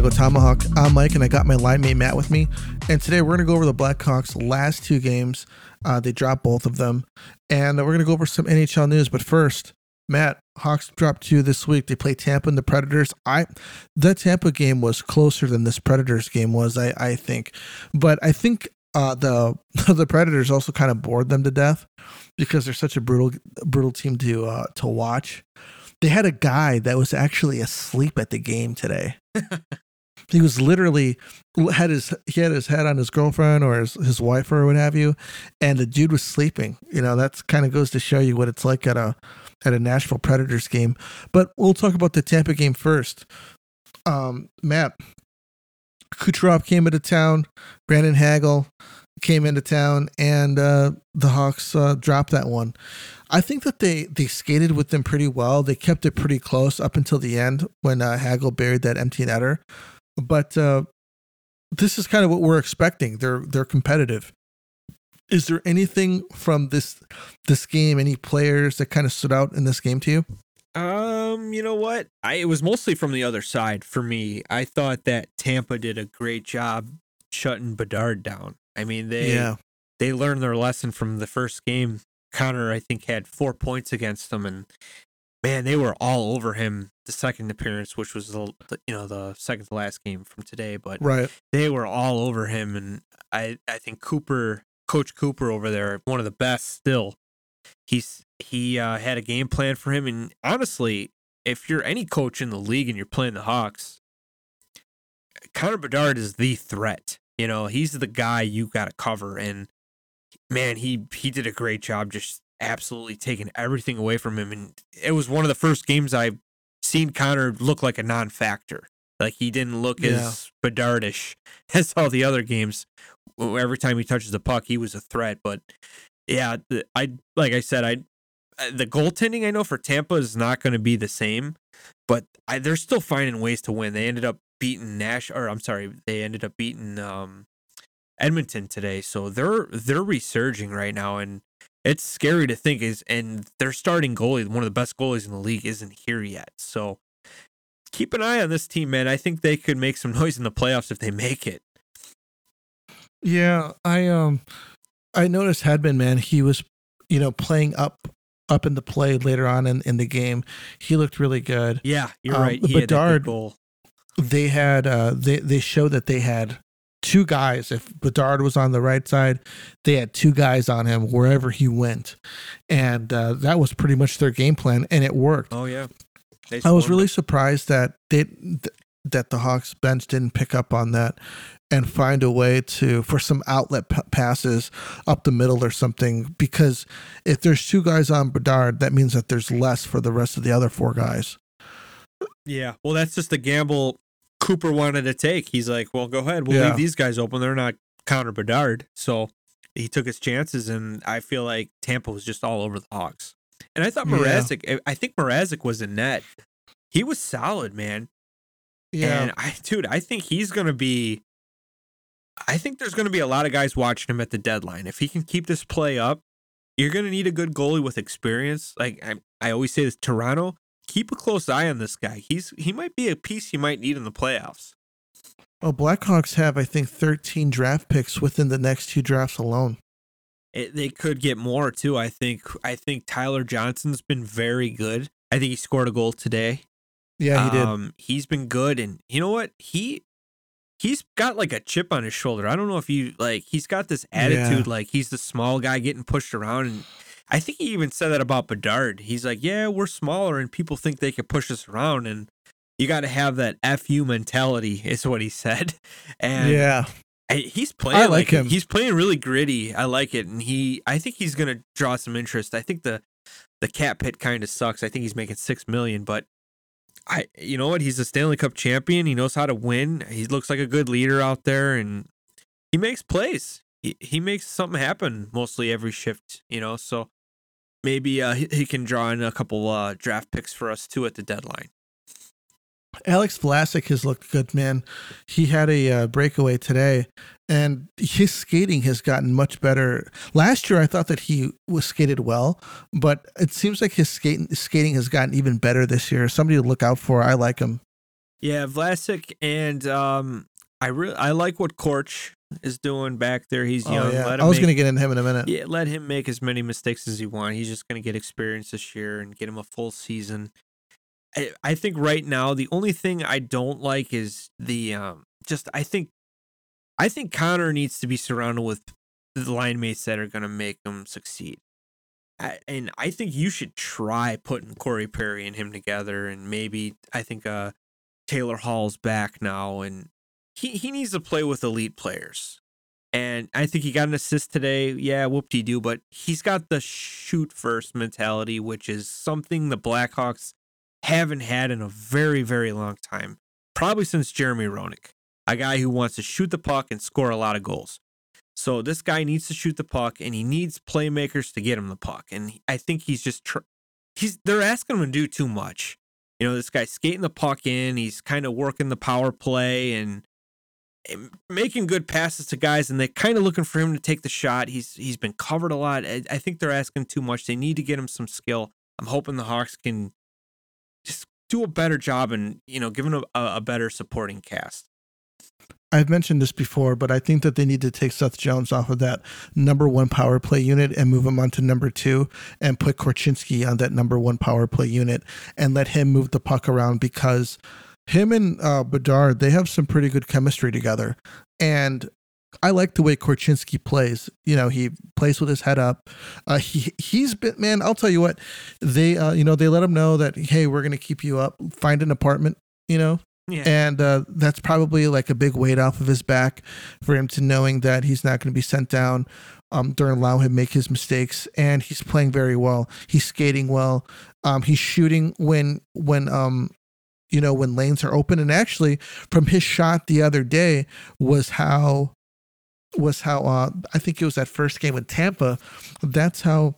Chicago Tomahawk. I'm Mike, and I got my line mate Matt with me. And today we're going to go over the Blackhawks' last two games. Uh, they dropped both of them, and we're going to go over some NHL news. But first, Matt, Hawks dropped two this week. They play Tampa and the Predators. I the Tampa game was closer than this Predators game was. I I think, but I think uh, the the Predators also kind of bored them to death because they're such a brutal brutal team to uh, to watch. They had a guy that was actually asleep at the game today. he was literally had his he had his head on his girlfriend or his, his wife or what have you, and the dude was sleeping. You know, that's kind of goes to show you what it's like at a at a Nashville Predators game. But we'll talk about the Tampa game first. Um, Matt Kucherov came into town. Brandon Hagel came into town, and uh, the Hawks uh, dropped that one. I think that they they skated with them pretty well. They kept it pretty close up until the end when uh, Hagel buried that empty netter. But uh, this is kind of what we're expecting. They're they're competitive. Is there anything from this this game, any players that kind of stood out in this game to you? Um, you know what? I it was mostly from the other side for me. I thought that Tampa did a great job shutting Bedard down. I mean, they yeah. they learned their lesson from the first game. Connor, I think, had four points against them, and man, they were all over him the second appearance, which was the you know the second to last game from today. But right, they were all over him, and I I think Cooper, Coach Cooper over there, one of the best still. He's he uh, had a game plan for him, and honestly, if you're any coach in the league and you're playing the Hawks, Connor Bedard is the threat. You know, he's the guy you got to cover, and man, he he did a great job just absolutely taking everything away from him. And it was one of the first games I've seen Connor look like a non-factor. Like he didn't look yeah. as Bedardish as all the other games. Every time he touches the puck, he was a threat. But yeah, I like I said, I uh, the goaltending I know for Tampa is not going to be the same, but I, they're still finding ways to win. They ended up beating Nash, or I'm sorry, they ended up beating um, Edmonton today. So they're they're resurging right now, and it's scary to think is and their starting goalie, one of the best goalies in the league, isn't here yet. So keep an eye on this team, man. I think they could make some noise in the playoffs if they make it. Yeah, I um I noticed Hedman, man, he was you know playing up up in the play later on in, in the game. He looked really good. Yeah, you're um, right. He Bedard, had they had uh they they showed that they had two guys. If Bedard was on the right side, they had two guys on him wherever he went, and uh, that was pretty much their game plan, and it worked. Oh yeah, I was really surprised that they that the Hawks bench didn't pick up on that and find a way to for some outlet p- passes up the middle or something because if there's two guys on Bedard that means that there's less for the rest of the other four guys. Yeah, well that's just the gamble Cooper wanted to take. He's like, well, go ahead. We'll yeah. leave these guys open. They're not Connor Bedard. So he took his chances, and I feel like Tampa was just all over the Hawks. And I thought Mrazek, yeah. I think Mrazek was in net. He was solid, man. Yeah. And I, dude, I think he's going to be, I think there's going to be a lot of guys watching him at the deadline. If he can keep this play up, you're going to need a good goalie with experience. Like I, I always say this Toronto, keep a close eye on this guy. He's he might be a piece you might need in the playoffs. Well, Blackhawks have I think 13 draft picks within the next two drafts alone. It, they could get more too. I think. I think Tyler Johnson's been very good. I think he scored a goal today. Yeah, he um, did. He's been good, and you know what? He he's got like a chip on his shoulder. I don't know if you like. He's got this attitude yeah. like he's the small guy getting pushed around, and I think he even said that about Bedard. He's like, yeah, we're smaller and people think they can push us around. And you got to have that FU mentality, is what he said. And yeah, he's playing I like, like him. He's playing really gritty. I like it. And he, I think he's going to draw some interest. I think the, the cap hit kind of sucks. I think he's making six million, but I, you know what? He's a Stanley Cup champion. He knows how to win. He looks like a good leader out there and he makes plays. He, he makes something happen mostly every shift, you know? So maybe uh, he can draw in a couple uh, draft picks for us too at the deadline. Alex Vlasic has looked good, man. He had a uh, breakaway today, and his skating has gotten much better. Last year, I thought that he was skated well, but it seems like his skating skating has gotten even better this year. Somebody to look out for. I like him. Yeah, Vlasic and um, I really I like what Korch is doing back there. He's young. Oh yeah, I was gonna get into him in a minute. Yeah, let him make as many mistakes as he wants. He's just going to get experience this year and get him a full season. I, I think right now the only thing I don't like is the um just I think I think Connor needs to be surrounded with the line mates that are going to make him succeed. I, and I think you should try putting Corey Perry and him together, and maybe I think uh Taylor Hall's back now, and he he needs to play with elite players. And I think he got an assist today. Yeah, whoop de doo, but he's got the shoot first mentality, which is something the Blackhawks haven't had in a very, very long time. Probably since Jeremy Roenick, a guy who wants to shoot the puck and score a lot of goals. So this guy needs to shoot the puck, and he needs playmakers to get him the puck. And I think he's just tr- he's they're asking him to do too much. You know, this guy's skating the puck in. He's kind of working the power play and and making good passes to guys, and they're kind of looking for him to take the shot. He's he's been covered a lot. I, I think they're asking too much. They need to get him some skill. I'm hoping the Hawks can just do a better job and you know give him a, a better supporting cast. I've mentioned this before, but I think that they need to take Seth Jones off of that number one power play unit and move him onto number two and put Korchinski on that number one power play unit and let him move the puck around because him and uh, Bedard, they have some pretty good chemistry together. And I like the way Korchinski plays. You know, he plays with his head up. Uh, he he's been man. I'll tell you what, they uh, you know they let him know that hey, we're gonna keep you up. Find an apartment. You know, Yeah, and uh, that's probably like a big weight off of his back for him to knowing that he's not going to be sent down um, during allow him make his mistakes. And he's playing very well. He's skating well. Um, he's shooting when when um, you know when lanes are open. And actually, from his shot the other day was how was how uh, I think it was that first game with Tampa. That's how.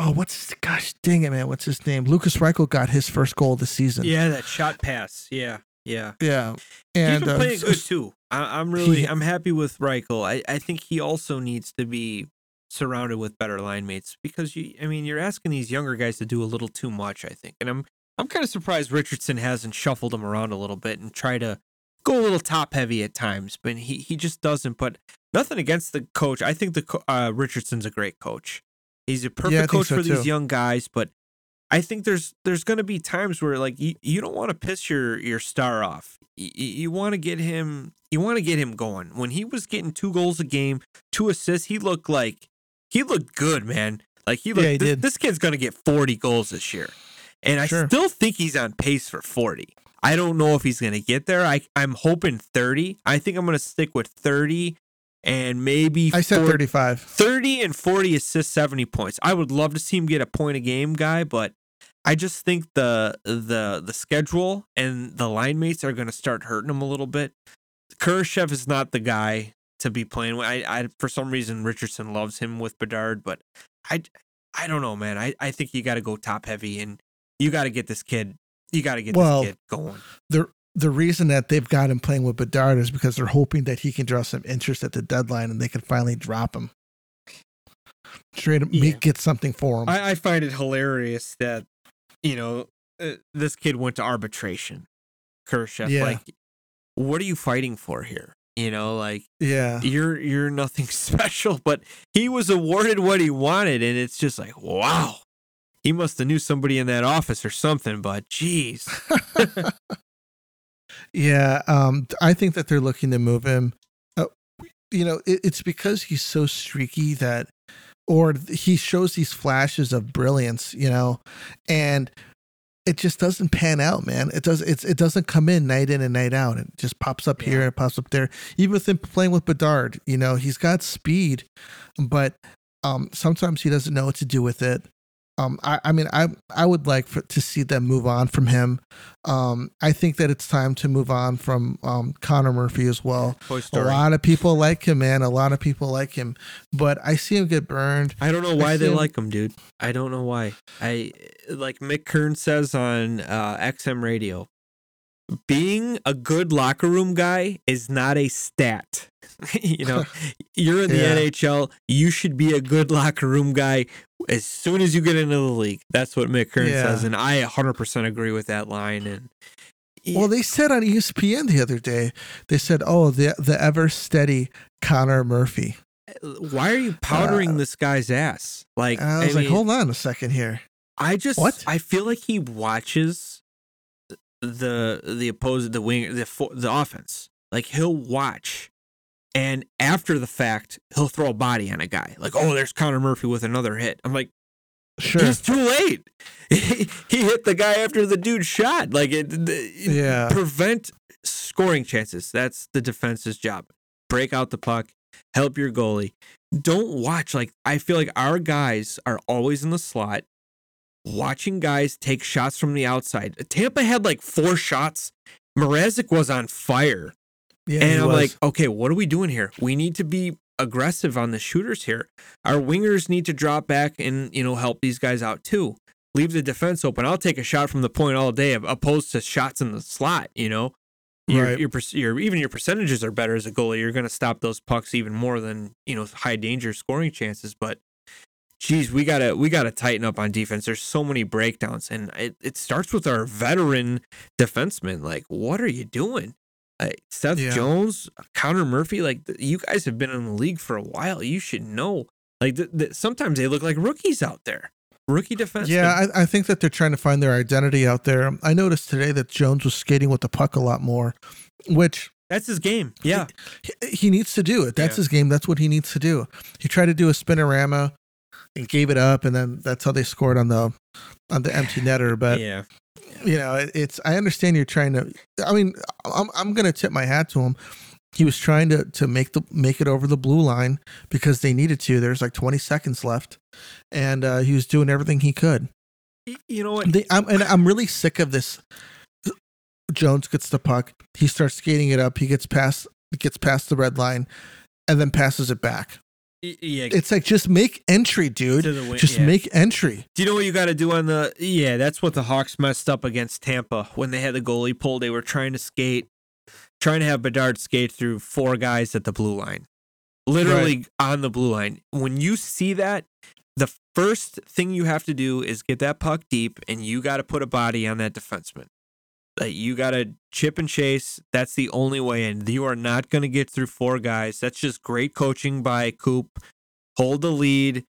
Oh, what's his, gosh dang it, man? What's his name? Lucas Reichel got his first goal of the season. yeah, that shot pass. Yeah, yeah. yeah, He's and been uh, playing good too. I, I'm really, He- I'm happy with Reichel. I, I think he also needs to be surrounded with better line mates because you, I mean, you're asking these younger guys to do a little too much. I think, and I'm, I'm kind of surprised Richardson hasn't shuffled him around a little bit and try to go a little top heavy at times, but he, he just doesn't. But nothing against the coach. I think the uh, Richardson's a great coach. He's a perfect think coach so, for these young guys, but I think there's there's going to be times where like you, you don't want to piss your your star off. You, you want to get him you want to get him going. When he was getting two goals a game, two assists, he looked like he looked good, man. Like he looked Yeah, he this kid's going to get 40 goals this year. And I Sure. still think he's on pace for 40. I don't know if he's going to get there. I I'm hoping 30. I think I'm going to stick with 30 and maybe I said 40 35. 30 and 40 assists, 70 points. I would love to see him get a point a game guy, but I just think the the the schedule and the line mates are going to start hurting him a little bit. Kurashev is not the guy to be playing with. I, I for some reason Richardson loves him with Bedard, but I I don't know, man. I, I think you got to go top heavy and you got to get this kid. You got to get Well, this kid going. The the reason that they've got him playing with Bedard is because they're hoping that he can draw some interest at the deadline and they can finally drop him. Straight up Yeah. make, get something for him. I, I find it hilarious that you know uh, this kid went to arbitration. Kurashev, Yeah. like, what are you fighting for here? You know, like yeah. you're you're nothing special, but he was awarded what he wanted, and it's just like, wow, he must have knew somebody in that office or something. But geez, yeah. Um, I think that they're looking to move him. Uh, you know, it, it's because he's so streaky that, or he shows these flashes of brilliance, you know, and it just doesn't pan out, man. It does. It's it doesn't come in night in and night out. It just pops up here and it pops up there. Even with him playing with Bedard, you know, he's got speed, but um, sometimes he doesn't know what to do with it. Um, I, I mean, I I would like for, to see them move on from him. Um, I think that it's time to move on from um, Connor Murphy as well. A lot of people like him, man. A lot of people like him, but I see him get burned. I don't know why they him- like him, dude. I don't know why. I like Mick Kern says on uh, XM radio. Being a good locker room guy is not a stat. you know, you're in the Yeah. NHL. You should be a good locker room guy as soon as you get into the league. That's what Mick Kern Yeah. says, and I 100% agree with that line. And Well, they said on ESPN the other day, they said, "Oh, the the ever steady Connor Murphy." Uh, why are you powdering uh, this guy's ass? Like, I was I like, mean, "Hold on a second here." I just What? I feel like he watches the the opposite the wing the the offense. Like he'll watch and after the fact he'll throw a body on a guy. Like, "Oh, there's Connor Murphy with another hit." I'm like, Sure. "He's too late." he hit the guy after the dude shot. Like it, the- Yeah. prevent scoring chances. That's the defense's job. Break out the puck, help your goalie. Don't watch like I feel like our guys are always in the slot watching guys take shots from the outside. Tampa had like four shots. Mrazek was on fire. Yeah, and I'm was. like, okay, what are we doing here? We need to be aggressive on the shooters here. Our wingers need to drop back and, you know, help these guys out too. Leave the defense open. I'll take a shot from the point all day opposed to shots in the slot, you know? Your, Right. your, your even your percentages are better as a goalie. You're going to stop those pucks even more than you know high danger scoring chances. But geez, we gotta we gotta tighten up on defense. There's so many breakdowns, and it, it starts with our veteran defensemen. Like, what are you doing? Like Seth Yeah. Jones, Connor Murphy, like you guys have been in the league for a while. You should know. Like th- th- sometimes they look like rookies out there. Rookie defense. Yeah, I, I think that they're trying to find their identity out there. I noticed today that Jones was skating with the puck a lot more, which that's his game. Yeah, he, he needs to do it. That's Yeah. his game. That's what he needs to do. He tried to do a spinorama and gave it up, and then that's how they scored on the on the empty netter. But yeah. You know, it, it's I understand you're trying to. I mean, I'm I'm gonna tip my hat to him. He was trying to to make the make it over the blue line because they needed to. There's like 20 seconds left, and uh, he was doing everything he could. You know what? They, I'm, and I'm really sick of this. Jones gets the puck. He starts skating it up. He gets past gets past the red line, and then passes it back. Y- yeah, It's like just make entry, dude. win- Just yeah. make entry. Do you know what you got to do on the? Yeah, that's what the Hawks messed up against Tampa when they had the goalie pull. They were trying to skate, trying to have Bedard skate through four guys at the blue line, literally on the blue line. When you see that, the first thing you have to do is get that puck deep, and you got to put a body on that defenseman. Like you got to chip and chase. That's the only way in. You are not going to get through four guys. That's just great coaching by Coop. Hold the lead,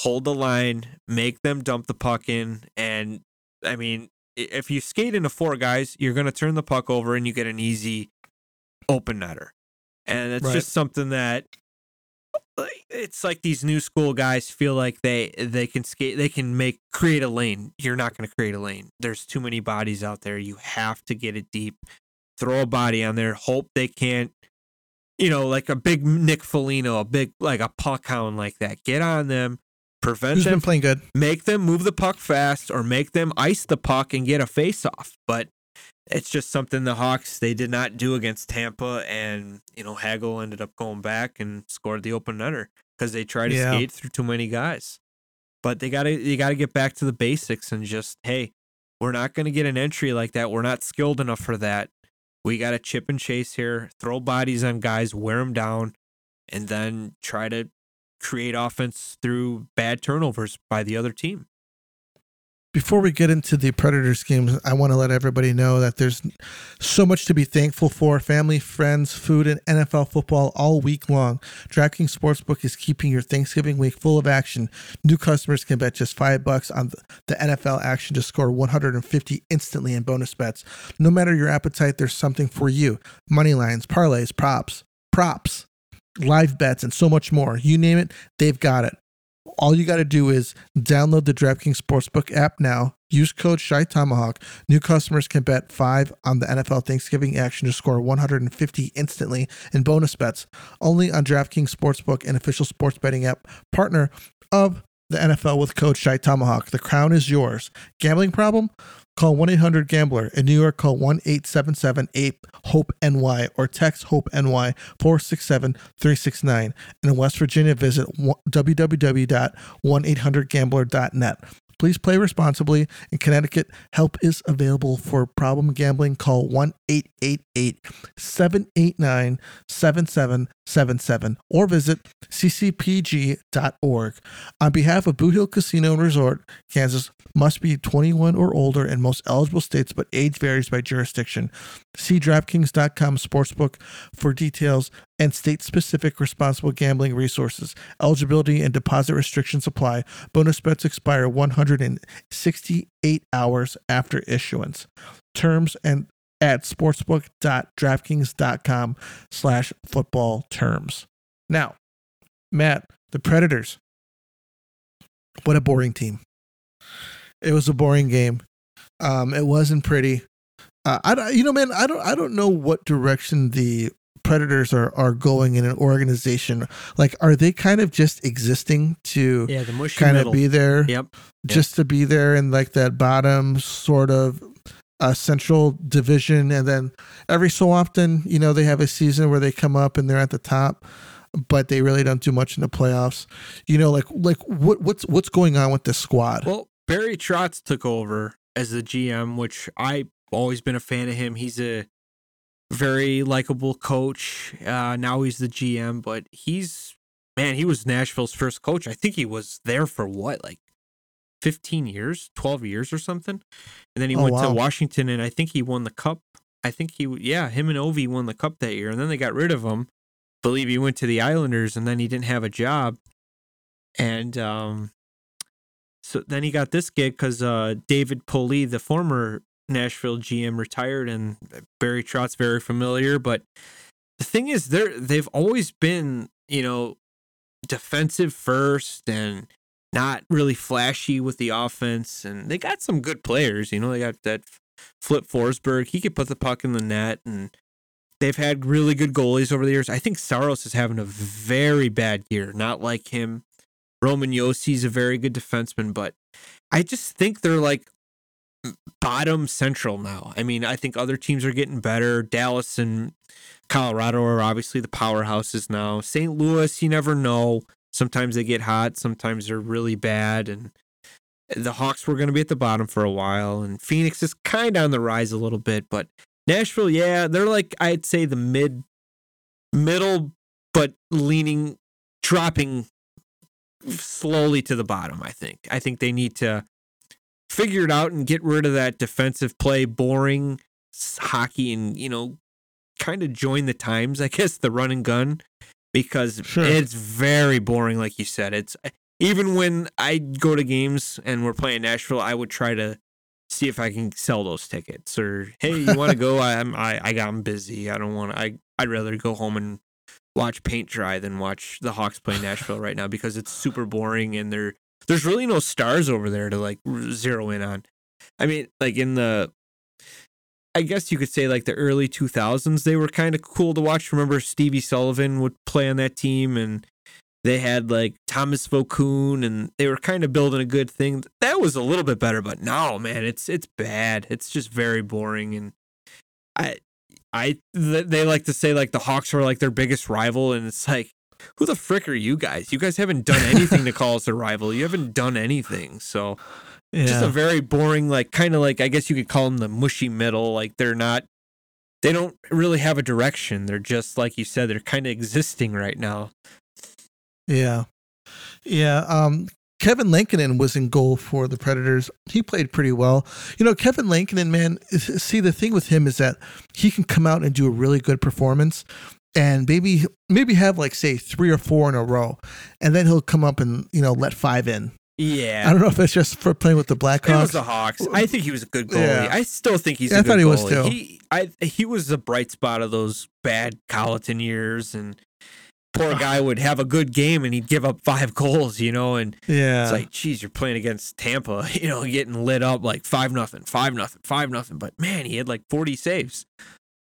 hold the line, make them dump the puck in. And I mean, if you skate into four guys, you're going to turn the puck over and you get an easy open netter. And it's Right. just something that it's like these new school guys feel like they they can skate they can make create a lane. You're not going to create a lane. There's too many bodies out there. You have to get it deep. Throw a body on there. Hope they can't you know like a big nick Foligno, a big like a puck hound like that. Get on them. Prevent Who's them. been playing good? make them move the puck fast or make them ice the puck and get a face off. But it's just something the Hawks they did not do against Tampa, and you know Hagel ended up going back and scored the open netter because they tried to Yeah. skate through too many guys. But they gotta you gotta get back to the basics and just hey, we're not gonna get an entry like that. We're not skilled enough for that. We gotta chip and chase here, throw bodies on guys, wear them down, and then try to create offense through bad turnovers by the other team. Before we get into the predator schemes, I want to let everybody know that there's so much to be thankful for family, friends, food, and NFL football all week long. DraftKings Sportsbook is keeping your Thanksgiving week full of action. New customers can bet just five bucks on the NFL action to score 150 instantly in bonus bets. No matter your appetite, there's something for you money lines, parlays, props, props, live bets, and so much more. You name it, they've got it. All you got to do is download the DraftKings Sportsbook app now. Use code Chi Tomahawk. New customers can bet five on the NFL Thanksgiving action to score 150 instantly in bonus bets. Only on DraftKings Sportsbook, an official sports betting app partner of the NFL with code Chi Tomahawk. The crown is yours. Gambling problem? Call 1 800 Gambler. In New York, call 1 877 8 HOPE NY or text HOPE NY 467 369. And in West Virginia, visit 1 www.1800gambler.net. Please play responsibly. In Connecticut, help is available for problem gambling. Call 1 888 789 7777 or visit ccpg.org. On behalf of Boot Hill Casino and Resort, Kansas must be 21 or older in most eligible states, but age varies by jurisdiction. See DraftKings.com Sportsbook for details and state specific responsible gambling resources. Eligibility and deposit restrictions apply. Bonus bets expire 168 hours after issuance. Terms and at sportsbook.draftkings.com slash football terms. Now, Matt, the Predators. What a boring team. It was a boring game. Um, it wasn't pretty. Uh, I you know, man, I don't, I don't know what direction the Predators are are going in an organization. Like, are they kind of just existing to Yeah, the mushy kind middle. of be there, Yep. just to be there in like that bottom sort of uh, central division, and then every so often, you know, they have a season where they come up and they're at the top, but they really don't do much in the playoffs. You know, like like what what's what's going on with this squad? Well, Barry Trotz took over as the GM, which I've always been a fan of him. He's a very likable coach. Uh, now he's the GM, but he's man, he was Nashville's first coach. I think he was there for what, like 15 years, 12 years or something. And then he Oh, went to. Washington and I think he won the cup. I think he, yeah, him and Ovi won the cup that year. And then they got rid of him. Believe he went to the Islanders and then he didn't have a job. And, um, so then he got this gig because uh, David Poile, the former Nashville GM, retired, and Barry Trotz very familiar. But the thing is, they're they've always been, you know, defensive first and not really flashy with the offense. And they got some good players. You know, they got that Flip Forsberg. He could put the puck in the net, and they've had really good goalies over the years. I think Saros is having a very bad year. Not like him. Roman Josi's a very good defenseman, but I just think they're like bottom central now. I mean, I think other teams are getting better. Dallas and Colorado are obviously the powerhouses now. St. Louis, you never know. Sometimes they get hot, sometimes they're really bad. And the Hawks were going to be at the bottom for a while. And Phoenix is kind of on the rise a little bit. But Nashville, yeah, they're like, I'd say the mid, middle, but leaning, dropping slowly to the bottom, I think. I think they need to figure it out and get rid of that defensive play, boring hockey, and, you know, kind of join the times, I guess, the run and gun, because Sure. it's very boring, like you said. It's uh, even when I go to games and we're playing Nashville, I would try to see if I can sell those tickets or hey, you want to go? I'm I I got I'm busy. I don't want. I I'd rather go home and watch paint dry than watch the Hawks play Nashville right now because it's super boring and there there's really no stars over there to like zero in on. I mean, like in the I guess you could say like the early 2000s they were kind of cool to watch. Remember Stevie Sullivan would play on that team and they had like Thomas Vokoun and they were kind of building a good thing. That was a little bit better, but no, man, it's it's bad. It's just very boring and I I they like to say like the Hawks are like their biggest rival and it's like who the frick are you guys? You guys haven't done anything to call us a rival. You haven't done anything. So yeah. just a very boring like kind of like I guess you could call them the mushy middle. Like they're not they don't really have a direction. They're just like you said they're kind of existing right now. Yeah. Yeah. Um, Kevin Lankinen was in goal for the Predators. He played pretty well. You know, Kevin Lankinen, man, see, the thing with him is that he can come out and do a really good performance and maybe maybe have like say three or four in a row and then he'll come up and you know let five in Yeah. i don't know if it's just for playing with the It was blackhawks the Hawks. I think he was a good goalie. Yeah. I still think he's. Yeah, I thought he was goalie. too. He, I, he was the bright spot of those bad Colliton years, and poor guy would have a good game and he'd give up five goals, you know, and yeah it's like, geez, you're playing against Tampa, you know, getting lit up like five nothing, five nothing, five nothing. But man, he had like 40 saves.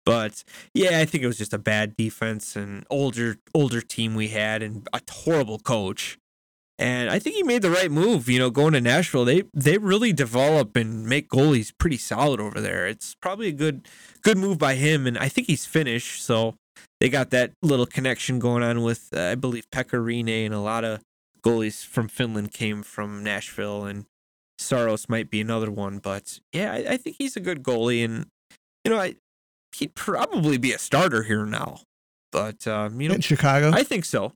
But yeah, I think it was just a bad defense and older older team we had and a horrible coach. And I think he made the right move, you know, going to Nashville. They they really develop and make goalies pretty solid over there. It's probably a good good move by him and I think he's Finnish, so they got that little connection going on with uh, I believe Pekka Rinne and a lot of goalies from Finland came from Nashville and Saros might be another one, but yeah, I, I think he's a good goalie, and you know, I he'd probably be a starter here now. But um, you know, in Chicago. I think so.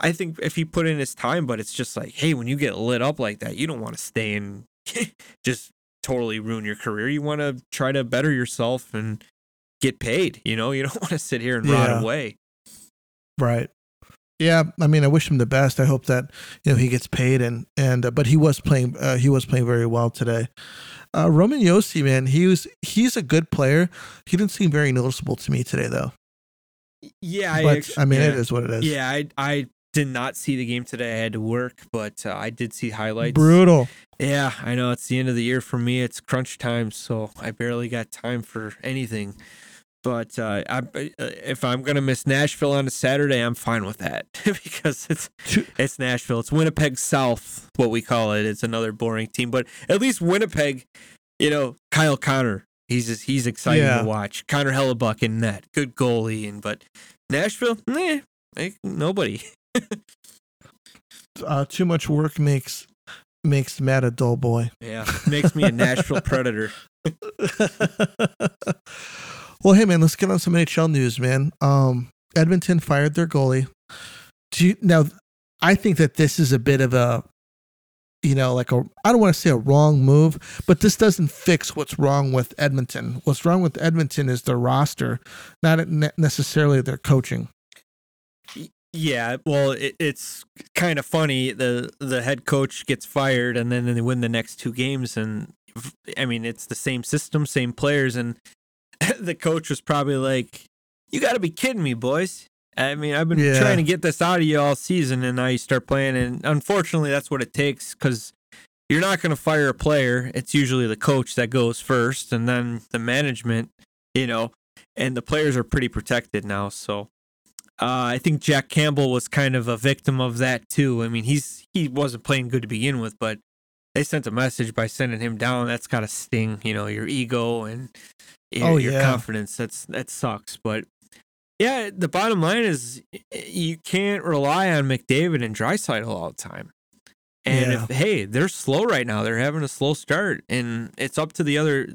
I think if he put in his time, but it's just like, hey, when you get lit up like that, you don't want to stay and just totally ruin your career. You want to try to better yourself and get paid. You know, you don't want to sit here and Yeah. rot away. Right. Yeah, I mean, I wish him the best. I hope that you know he gets paid and and uh, but he was playing uh, he was playing very well today. Uh, Roman Josi, man, he was he's a good player. He didn't seem very noticeable to me today, though. Yeah, But actu- I mean, yeah. it is what it is. Yeah, I I did not see the game today. I had to work, but uh, I did see highlights. brutal. Yeah, I know it's the end of the year for me. It's crunch time, so I barely got time for anything. But uh, I, uh, if I'm gonna miss Nashville on a Saturday, I'm fine with that because it's it's Nashville. It's Winnipeg South, what we call it. It's another boring team, but at least Winnipeg, you know, Kyle Connor. He's just, he's exciting Yeah. to watch. Connor Hellebuyck in net, good goalie, and but Nashville, eh, nobody. Uh, too much work makes makes Matt a dull boy. Yeah, makes me a Nashville Predator. Well, hey man, let's get on some NHL news, man. Um, Edmonton fired their goalie. Do you, now, I think that this is a bit of a, you know, like a I don't want to say a wrong move, but this doesn't fix what's wrong with Edmonton. What's wrong with Edmonton is their roster, not necessarily their coaching. Yeah, well, it, it's kind of funny. the The head coach gets fired, and then they win the next two games. And I mean, it's the same system, same players, and the coach was probably like, "You got to be kidding me, boys." I mean, I've been Yeah. trying to get this out of you all season, and now you start playing. And unfortunately, that's what it takes because you're not going to fire a player. It's usually the coach that goes first, and then the management, you know, and the players are pretty protected now. So uh, I think Jack Campbell was kind of a victim of that too. I mean, he's he wasn't playing good to begin with, but they sent a message by sending him down. That's got to sting, you know, your ego and your, Oh, your yeah. confidence. That's that sucks. But yeah, the bottom line is you can't rely on McDavid and Draisaitl all the time. And Yeah. if hey, they're slow right now. They're having a slow start, and it's up to the other,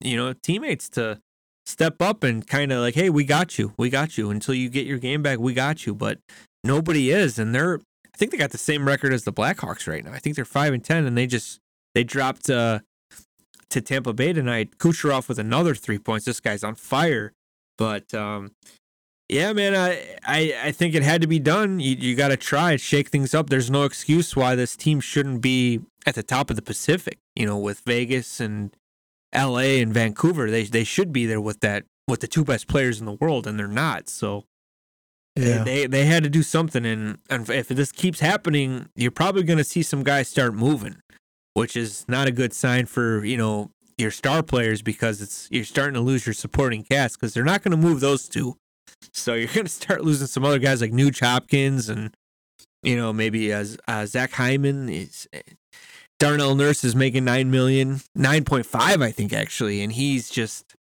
you know, teammates to step up and kind of like, hey, we got you, we got you. Until you get your game back, we got you. But nobody is, and they're. I think they got the same record as the Blackhawks right now. I think they're five and ten, and they just they dropped uh, to Tampa Bay tonight. Kucherov with another three points. This guy's on fire. But um, yeah, man, I, I I think it had to be done. You you got to try shake things up. There's no excuse why this team shouldn't be at the top of the Pacific. You know, with Vegas and L.A. and Vancouver, they they should be there with that with the two best players in the world, and they're not. So Yeah, they, they they had to do something, and and if this keeps happening, you're probably going to see some guys start moving, which is not a good sign for you know your star players because it's you're starting to lose your supporting cast because they're not going to move those two, so you're going to start losing some other guys like Nuge Hopkins and you know maybe as uh, Zach Hyman. Is. Darnell Nurse is making nine million, nine point five, I think actually, and he's just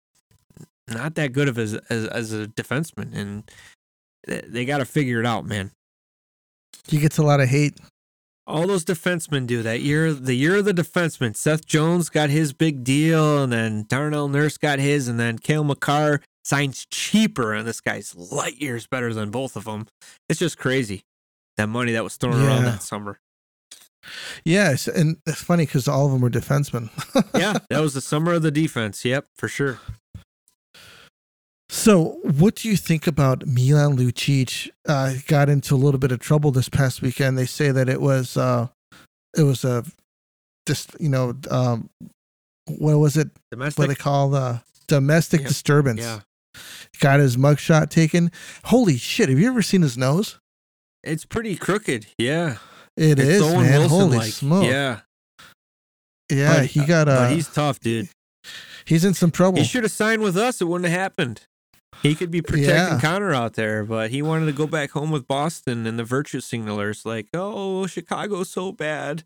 not that good of as as, as a defenseman, and they, got to figure it out, man. he gets a lot of hate. All those defensemen do that year. The year of the defenseman, Seth Jones got his big deal, and then Darnell Nurse got his, and then Cale Makar signs cheaper, and this guy's light years better than both of them. It's just crazy that money that was thrown around that summer. Yes, and it's funny because all of them were defensemen. Yeah, that was the summer of the defense. Yep, for sure. So, what do you think about Milan Lucic? Uh, got into a little bit of trouble this past weekend. They say that it was uh, it was a just you know um, what was it? Domestic. What they call the domestic Yeah. disturbance? yeah, Got his mugshot taken. Holy shit! Have you ever seen his nose? it's pretty crooked. Yeah, It it's is Owen man. Wilson Holy like. smoke! Yeah, yeah. but- he got uh, he's he's tough, dude. he's in some trouble. He should have signed with us. It wouldn't have happened. He could be protecting Yeah. Connor out there, but he wanted to go back home with Boston and the virtue signalers like, oh, Chicago's so bad.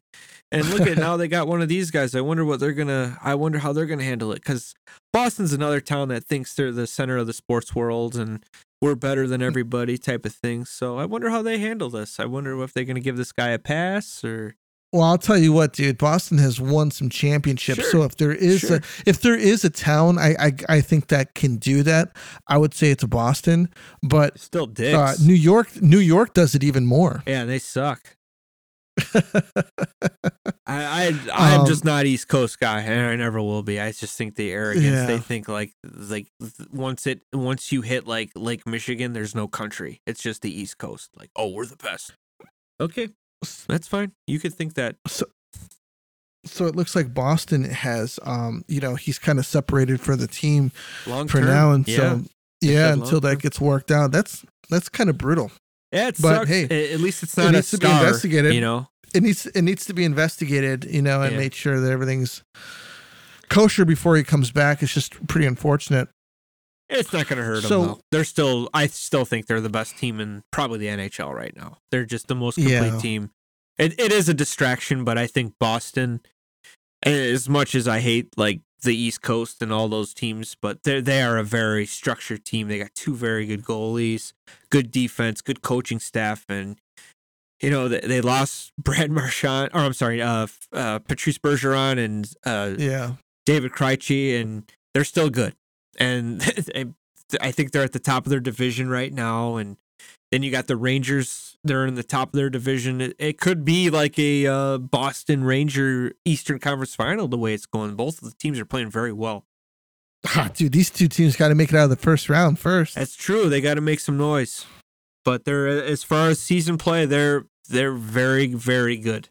And look at now they got one of these guys. I wonder what they're gonna. I wonder how they're gonna handle it because Boston's another town that thinks they're the center of the sports world and we're better than mm. everybody type of thing. So I wonder how they handle this. I wonder if they're gonna give this guy a pass or Well, I'll tell you what, dude. Boston has won some championships. Sure. So if there is Sure. a if there is a town, I, I I think that can do that. I would say it's Boston, but Still dicks. uh, New York New York does it even more. yeah, they suck. I, I I'm Um, just not East Coast guy, and I never will be. I just think the arrogance. Yeah. They think like like once it once you hit like Lake Michigan, there's no country. It's just the East Coast. Like, oh, we're the best. Okay, that's fine. You could think that. So it looks like Boston has, um, you know, he's kind of separated for the team Long for term, now, and yeah. so yeah, until that term. gets worked out. That's that's kind of brutal. yeah, it but sucks. hey, at least it's it not a needs to be investigated. You know, It needs it needs to be investigated, you know, and Yeah. made sure that everything's kosher before he comes back. It's just pretty unfortunate. It's not going to hurt So- them. Though. They're still. I still think they're the best team in probably the NHL right now. They're just the most complete Yeah. team. It it is a distraction, but I think Boston, as much as I hate like the East Coast and all those teams, but they they are a very structured team. They got two very good goalies, good defense, good coaching staff, and you know they, they lost Brad Marchand, or I'm sorry, uh, uh Patrice Bergeron and uh Yeah. David Krejci, and they're still good. And I think they're at the top of their division right now. And then you got the Rangers; they're in the top of their division. It, it could be like a uh, Boston Ranger Eastern Conference Final the way it's going. Both of the teams are playing very well. Ah, dude, these two teams got to make it out of the first round first. That's true. They got to make some noise, but they're as far as season play, they're they're very very good.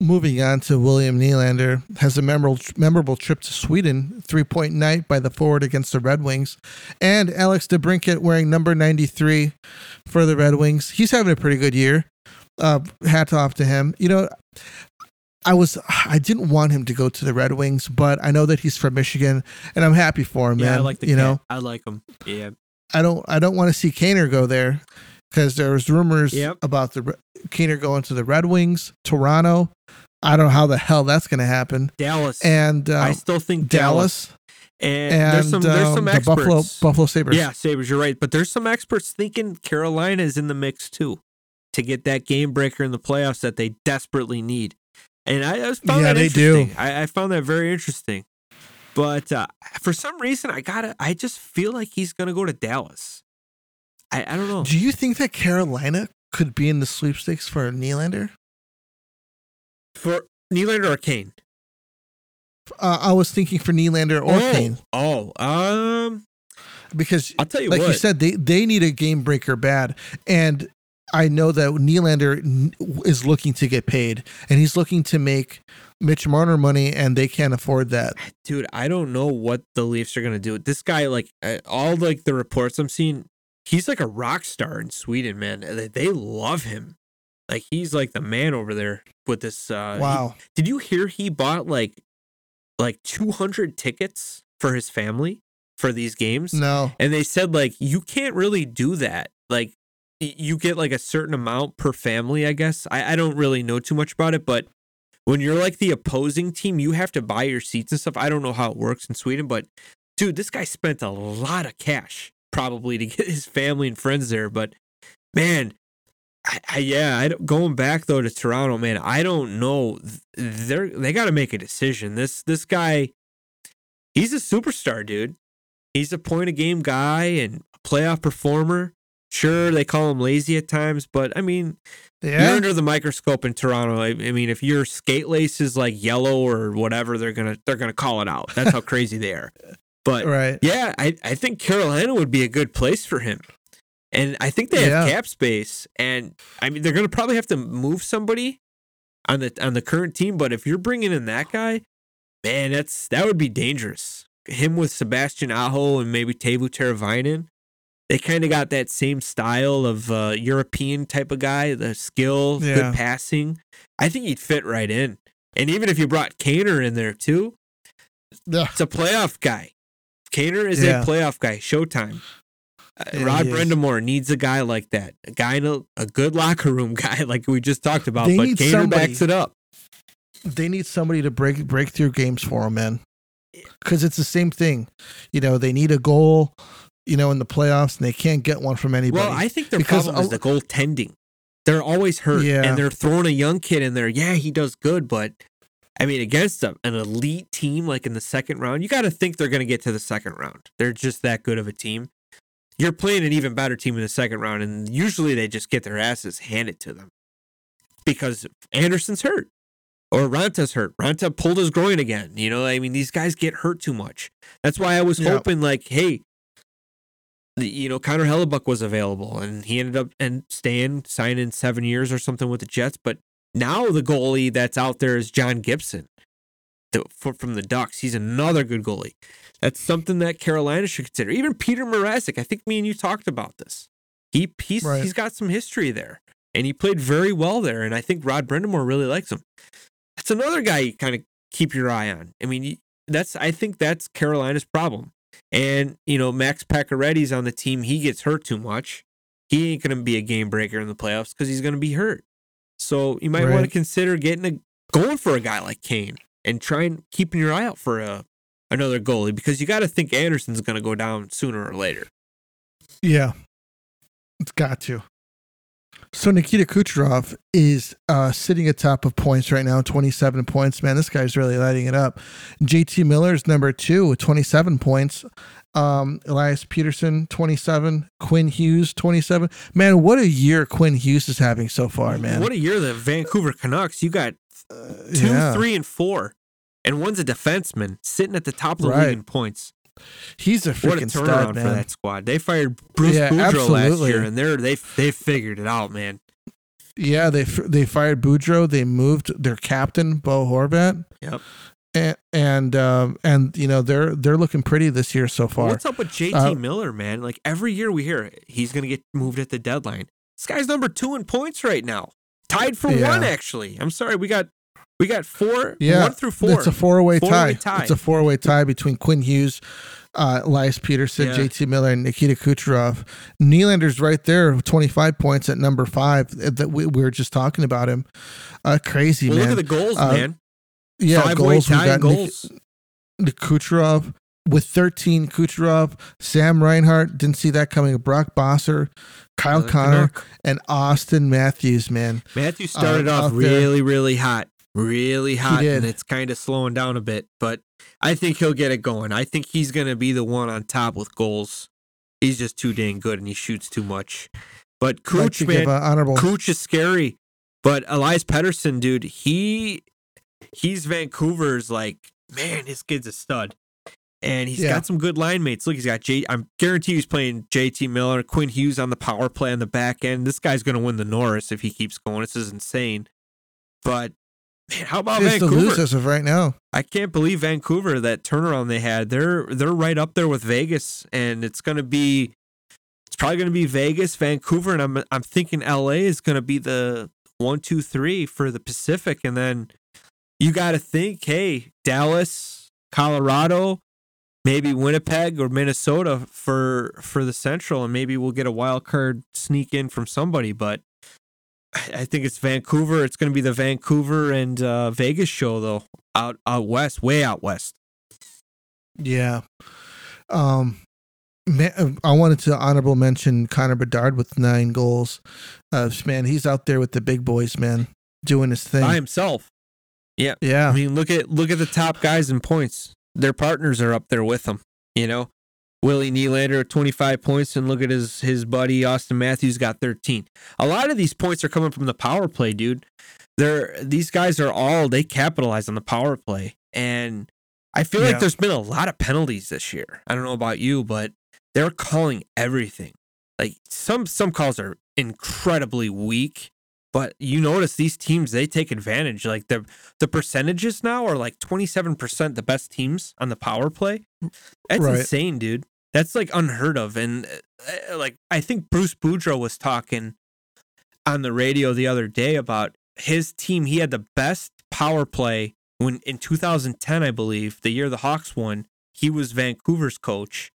Moving on to William Nylander has a memorable memorable trip to Sweden, three point night by the forward against the Red Wings, and Alex DeBrincat wearing number ninety three for the Red Wings. He's having a pretty good year. Uh, hats off to him. You know, I was I didn't want him to go to the Red Wings, but I know that he's from Michigan, and I'm happy for him, man. yeah, I like the you know. I like them. Yeah, I don't I don't want to see Kaner go there because there was rumors Yep. about the Kaner going to the Red Wings, Toronto. I don't know how the hell that's going to happen. Dallas. And I uh, still think Dallas. Dallas And, and there's some there's um, some the experts. Buffalo Buffalo Sabres. Yeah, Sabres, you're right. But there's some experts thinking Carolina is in the mix too to get that game breaker in the playoffs that they desperately need. And I, I found Yeah, that they do. interesting. I, I found that very interesting. But uh, for some reason, I gotta. I just feel like he's gonna go to Dallas. I, I don't know. Do you think that Carolina could be in the sweepstakes for Nylander? For Nylander or Kane? Uh, I was thinking for Nylander or oh, Kane Oh, um, because, I'll tell you like what. you said, they they need a game breaker bad, and I know that Nylander is looking to get paid, and he's looking to make Mitch Marner money, and they can't afford that. dude i don't know what the leafs are going to do this guy like uh, all like the reports i'm seeing he's like a rock star in sweden man. They, they love him. Like he's like the man over there with this uh he- wow. did you hear he bought like like 200 tickets for his family for these games? No. and they said like you can't really do that. Like you get like a certain amount per family i guess. I, I don't really know too much about it but when you're like the opposing team you have to buy your seats and stuff. I don't know how it works in sweden but dude this guy spent a lot of cash probably to get his family and friends there but man I, I, yeah, I don't, going back though to Toronto, man, I don't know. They're they got to make a decision. This this guy, he's a superstar, dude. He's a point a game guy and a playoff performer. Sure, they call him lazy at times, but I mean, you're under the microscope in Toronto. I, I mean, if your skate lace is like yellow or whatever, they're gonna they're gonna call it out. That's how crazy they are. But Right. yeah, I, I think Carolina would be a good place for him. And I think they have Yeah. cap space. And I mean, they're going to probably have to move somebody on the on the current team. But if you're bringing in that guy, man, that's that would be dangerous. Him with Sebastian Aho and maybe Teuvo Teravainen, they kind of got that same style of uh, European type of guy, the skill, Yeah. good passing. I think he'd fit right in. And even if you brought Kaner in there too, Ugh. it's a playoff guy. Kaner is Yeah. a playoff guy. Showtime. Uh, Yeah, Rod. Brind'Amour needs a guy like that. A guy in a, a good locker room guy, like we just talked about. They but need Kaner somebody- backs it up. They need somebody to break break through games for them, man. Because it's the same thing. You know, they need a goal. You know, in the playoffs, and they can't get one from anybody. Well, I think their Because problem is the goaltending. They're always hurt, Yeah. and they're throwing a young kid in there. Yeah, he does good, but I mean, against a, an elite team like in the second round, you got to think they're going to get to the second round. They're just that good of a team. You're playing an even better team in the second round, and usually they just get their asses handed to them because Anderson's hurt or Raanta's hurt. Raanta pulled his groin again. You know, I mean, these guys get hurt too much. That's why I was Yeah. hoping, like, hey, you know, Connor Hellebuyck was available, and he ended up and staying, signing seven years or something with the Jets. But now the goalie that's out there is John Gibson the, from the Ducks. He's another good goalie. That's something that Carolina should consider. Even Peter Mrazek, I think me and you talked about this. He he's Right. he's got some history there, and he played very well there. And I think Rod Brind'Amour really likes him. That's another guy you kind of keep your eye on. I mean, that's I think that's Carolina's problem. And you know, Max Pacioretty's on the team. He gets hurt too much. He ain't gonna be a game breaker in the playoffs because he's gonna be hurt. So you might want to consider getting a going for a guy like Kane and trying keeping your eye out for a another goalie because you got to think Andersen's gonna go down sooner or later. Yeah, it's got to. So Nikita Kucherov is uh, sitting atop of points right now, 27 points. Man, this guy's really lighting it up. JT Miller is number two with 27 points. Um, Elias Pettersson, 27. Quinn Hughes, 27. Man, what a year Quinn Hughes is having so far, man. What a year the Vancouver Canucks. You got two, yeah. three, and four, and one's a defenseman sitting at the top of the Right. league in points. He's a What a turnaround stud, for that squad. They fired Bruce Yeah, Boudreau last year, and they're they they figured it out, man. Yeah, they they fired Boudreau. They moved their captain Bo Horvat. Yep. And and um, and you know they're they're looking pretty this year so far. What's up with JT Uh, Miller, man? Like every year we hear he's going to get moved at the deadline. This guy's number two in points right now, tied for Yeah. one. Actually, I'm sorry, we got we got four, Yeah, one through four. It's a four way tie. tie. It's a four way tie between Quinn Hughes, uh, Elias Pettersson, Yeah. JT Miller, and Nikita Kucherov. Nylander's right there, twenty five points at number five. uh, That we, we were just talking about him. Uh, crazy well, man. look at the goals, Uh, man. Yeah, Five-way goals. We tie goals. Kucherov with 13 Kucherov, Sam Reinhart, didn't see that coming. Brock Boeser, Kyle Another Connor, Canuck. and Auston Matthews, man. Matthews started uh, off out there. really, really hot, really hot, and it's kind of slowing down a bit. But I think he'll get it going. I think he's going to be the one on top with goals. He's just too dang good, and he shoots too much. But I'd like man, give an honorable. Cooch is scary. But Elias Pettersson, dude, he he's Vancouver's like man. This kid's a stud, and he's Yeah. got some good line mates. Look, he's got J. I'm guarantee he's playing J.T. Miller, Quinn Hughes on the power play on the back end. This guy's gonna win the Norris if he keeps going. This is insane. But man, how about It's the Vancouver? lose as of right now. I can't believe Vancouver that turnaround they had. They're they're right up there with Vegas, and it's gonna be it's probably gonna be Vegas, Vancouver, and I'm I'm thinking LA is gonna be the one, two, three for the Pacific, and then you got to think, hey, Dallas, Colorado, maybe Winnipeg or Minnesota for for the Central, and maybe we'll get a wild card sneak in from somebody, but. I think it's Vancouver. It's going to be the Vancouver and uh, Vegas show, though out out west, way out west. Yeah. Um, man, I wanted to honorable mention Connor Bedard with nine goals. Uh, man, he's out there with the big boys, man, doing his thing. By himself. I yeah. I mean, look at look at the top guys in points. Their partners are up there with them. You know, Willie Nylander 25 points, and look at his his buddy Auston Matthews got 13. A lot of these points are coming from the power play, dude. They're these guys are all they capitalize on the power play, and I feel Yeah. like there's been a lot of penalties this year. I don't know about you, but they're calling everything. Like some some calls are incredibly weak, but you notice these teams they take advantage. Like the the percentages now are like 27% the best teams on the power play. That's Right. insane, dude. That's like unheard of. And uh, like I think Bruce Boudreau was talking on the radio the other day about his team. He had the best power play when in 2010, I believe, the year the Hawks won. He was Vancouver's coach.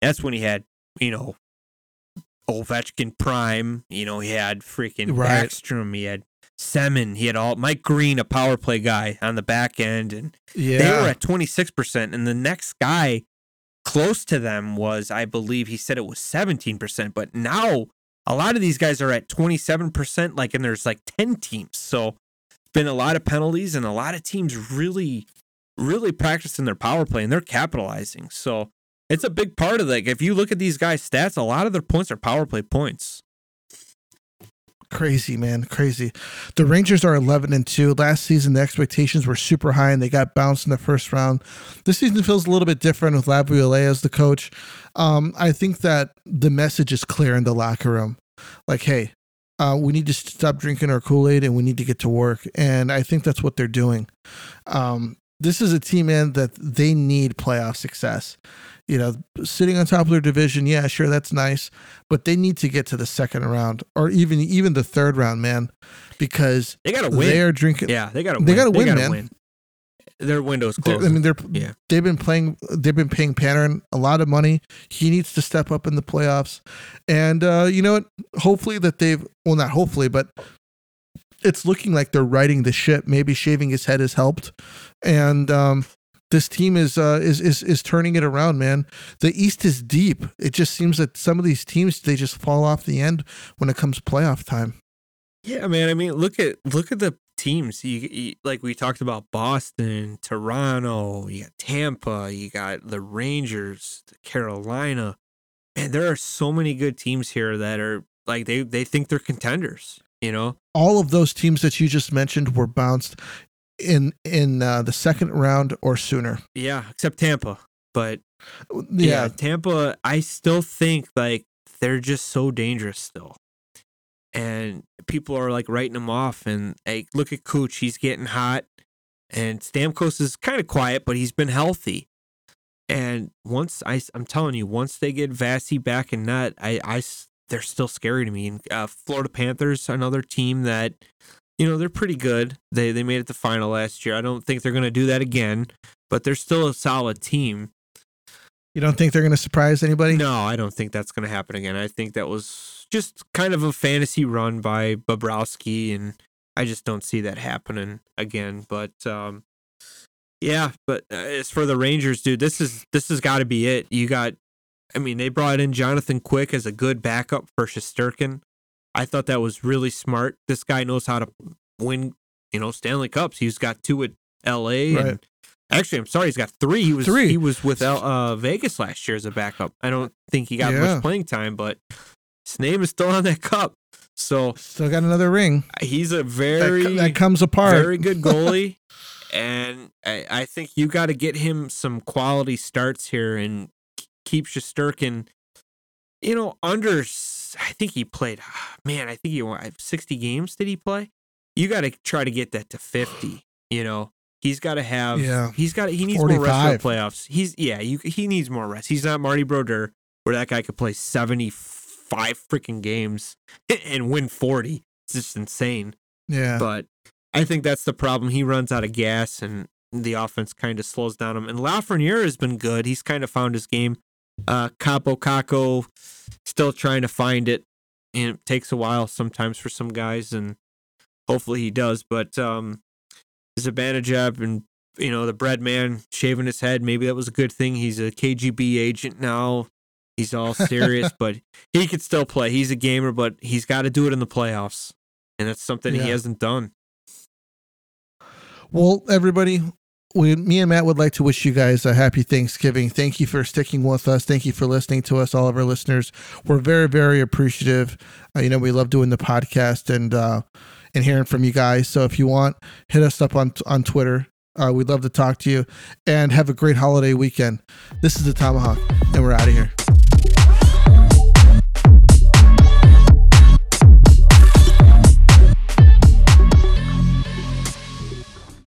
That's when he had, you know, Ovechkin prime. You know, he had freaking Right. Backstrom. He had Semin. He had all Mike Green, a power play guy on the back end, and Yeah. they were at 26%. And the next guy close to them was, I believe, he said it was 17%. But now a lot of these guys are at 27%, like, and there's like 10 teams. So, been a lot of penalties and a lot of teams really, really practicing their power play and they're capitalizing. So, it's a big part of like if you look at these guys' stats, a lot of their points are power play points. Crazy man, crazy. The Rangers are 11 and 2. Last season the expectations were super high and they got bounced in the first round. This season feels a little bit different with Laviolette as the coach. Um, I think that the message is clear in the locker room. Like, hey, uh, we need to stop drinking our Kool Aid and we need to get to work. And I think that's what they're doing. Um, this is a team, man, that they need playoff success you know, sitting on top of their division, yeah, sure, that's nice, but they need to get to the second round or even even the third round, man, because they got to win. They are drinking. Yeah, they got to. They got to win, gotta man. Win. Their window's closed. I mean, they're yeah. They've been playing. They've been paying Panarin a lot of money. He needs to step up in the playoffs, and uh, you know what? Hopefully that they've well, not hopefully, but it's looking like they're riding the ship. Maybe shaving his head has helped, and um, this team is uh, is is is turning it around, man. The East is deep. It just seems that some of these teams they just fall off the end when it comes playoff time. Yeah, man. I mean, look at look at the teams. You, you, like we talked about Boston, Toronto. You got Tampa. You got the Rangers, the Carolina. Man, there are so many good teams here that are like they they think they're contenders. You know, all of those teams that you just mentioned were bounced in in uh, the second round or sooner. Yeah, except Tampa. But yeah. yeah, Tampa, I still think like they're just so dangerous still. And people are like writing them off and like look at Cooch, he's getting hot. And Stamkos is kind of quiet, but he's been healthy. And once I, I'm telling you, once they get Vasi back in net, I, I, they're still scary to me. And uh, Florida Panthers, another team that you know, they're pretty good. They they made it to final last year. I don't think they're going to do that again, but they're still a solid team. You don't think they're going to surprise anybody? No, I don't think that's going to happen again. I think that was just kind of a fantasy run by Bobrovsky, and I just don't see that happening again. But um, yeah, but uh, as for the Rangers, dude, this is this has got to be it. You got, I mean, they brought in Jonathan Quick as a good backup for Shesterkin. I thought that was really smart. This guy knows how to win, you know, Stanley Cups. He's got two at L.A. Right. and actually, I'm sorry, he's got three. He was three. He was with uh, Vegas last year as a backup. I don't think he got yeah. much playing time, but his name is still on that cup. So still got another ring. He's a very that, that comes apart. Very good goalie, and I, I think you got to get him some quality starts here and keep Shesterkin, you know, under I think he played. Man, I think he won sixty games. Did he play? You got to try to get that to fifty. You know, he's got to have. Yeah. He's got. He needs 45. more rest for the playoffs. He's yeah. You, he needs more rest. He's not Marty Brodeur, where that guy could play seventy five freaking games and win forty. It's just insane. Yeah. But I think that's the problem. He runs out of gas and the offense kind of slows down him. And Lafreniere has been good. He's kind of found his game. Uh, Kaapo Kakko still trying to find it, and it takes a while sometimes for some guys, and hopefully he does. But um, Zibanejad and you know the bread man shaving his head, maybe that was a good thing. He's a KGB agent now. He's all serious, but he could still play. He's a gamer, but he's got to do it in the playoffs, and that's something yeah. he hasn't done. Well, everybody, we, me and Matt would like to wish you guys a happy Thanksgiving. Thank you for sticking with us. Thank you for listening to us, all of our listeners. We're very, very appreciative. Uh, you know, we love doing the podcast and uh, and hearing from you guys. So if you want, hit us up on on Twitter. Uh, we'd love to talk to you and have a great holiday weekend. This is the Tomahawk, and we're out of here.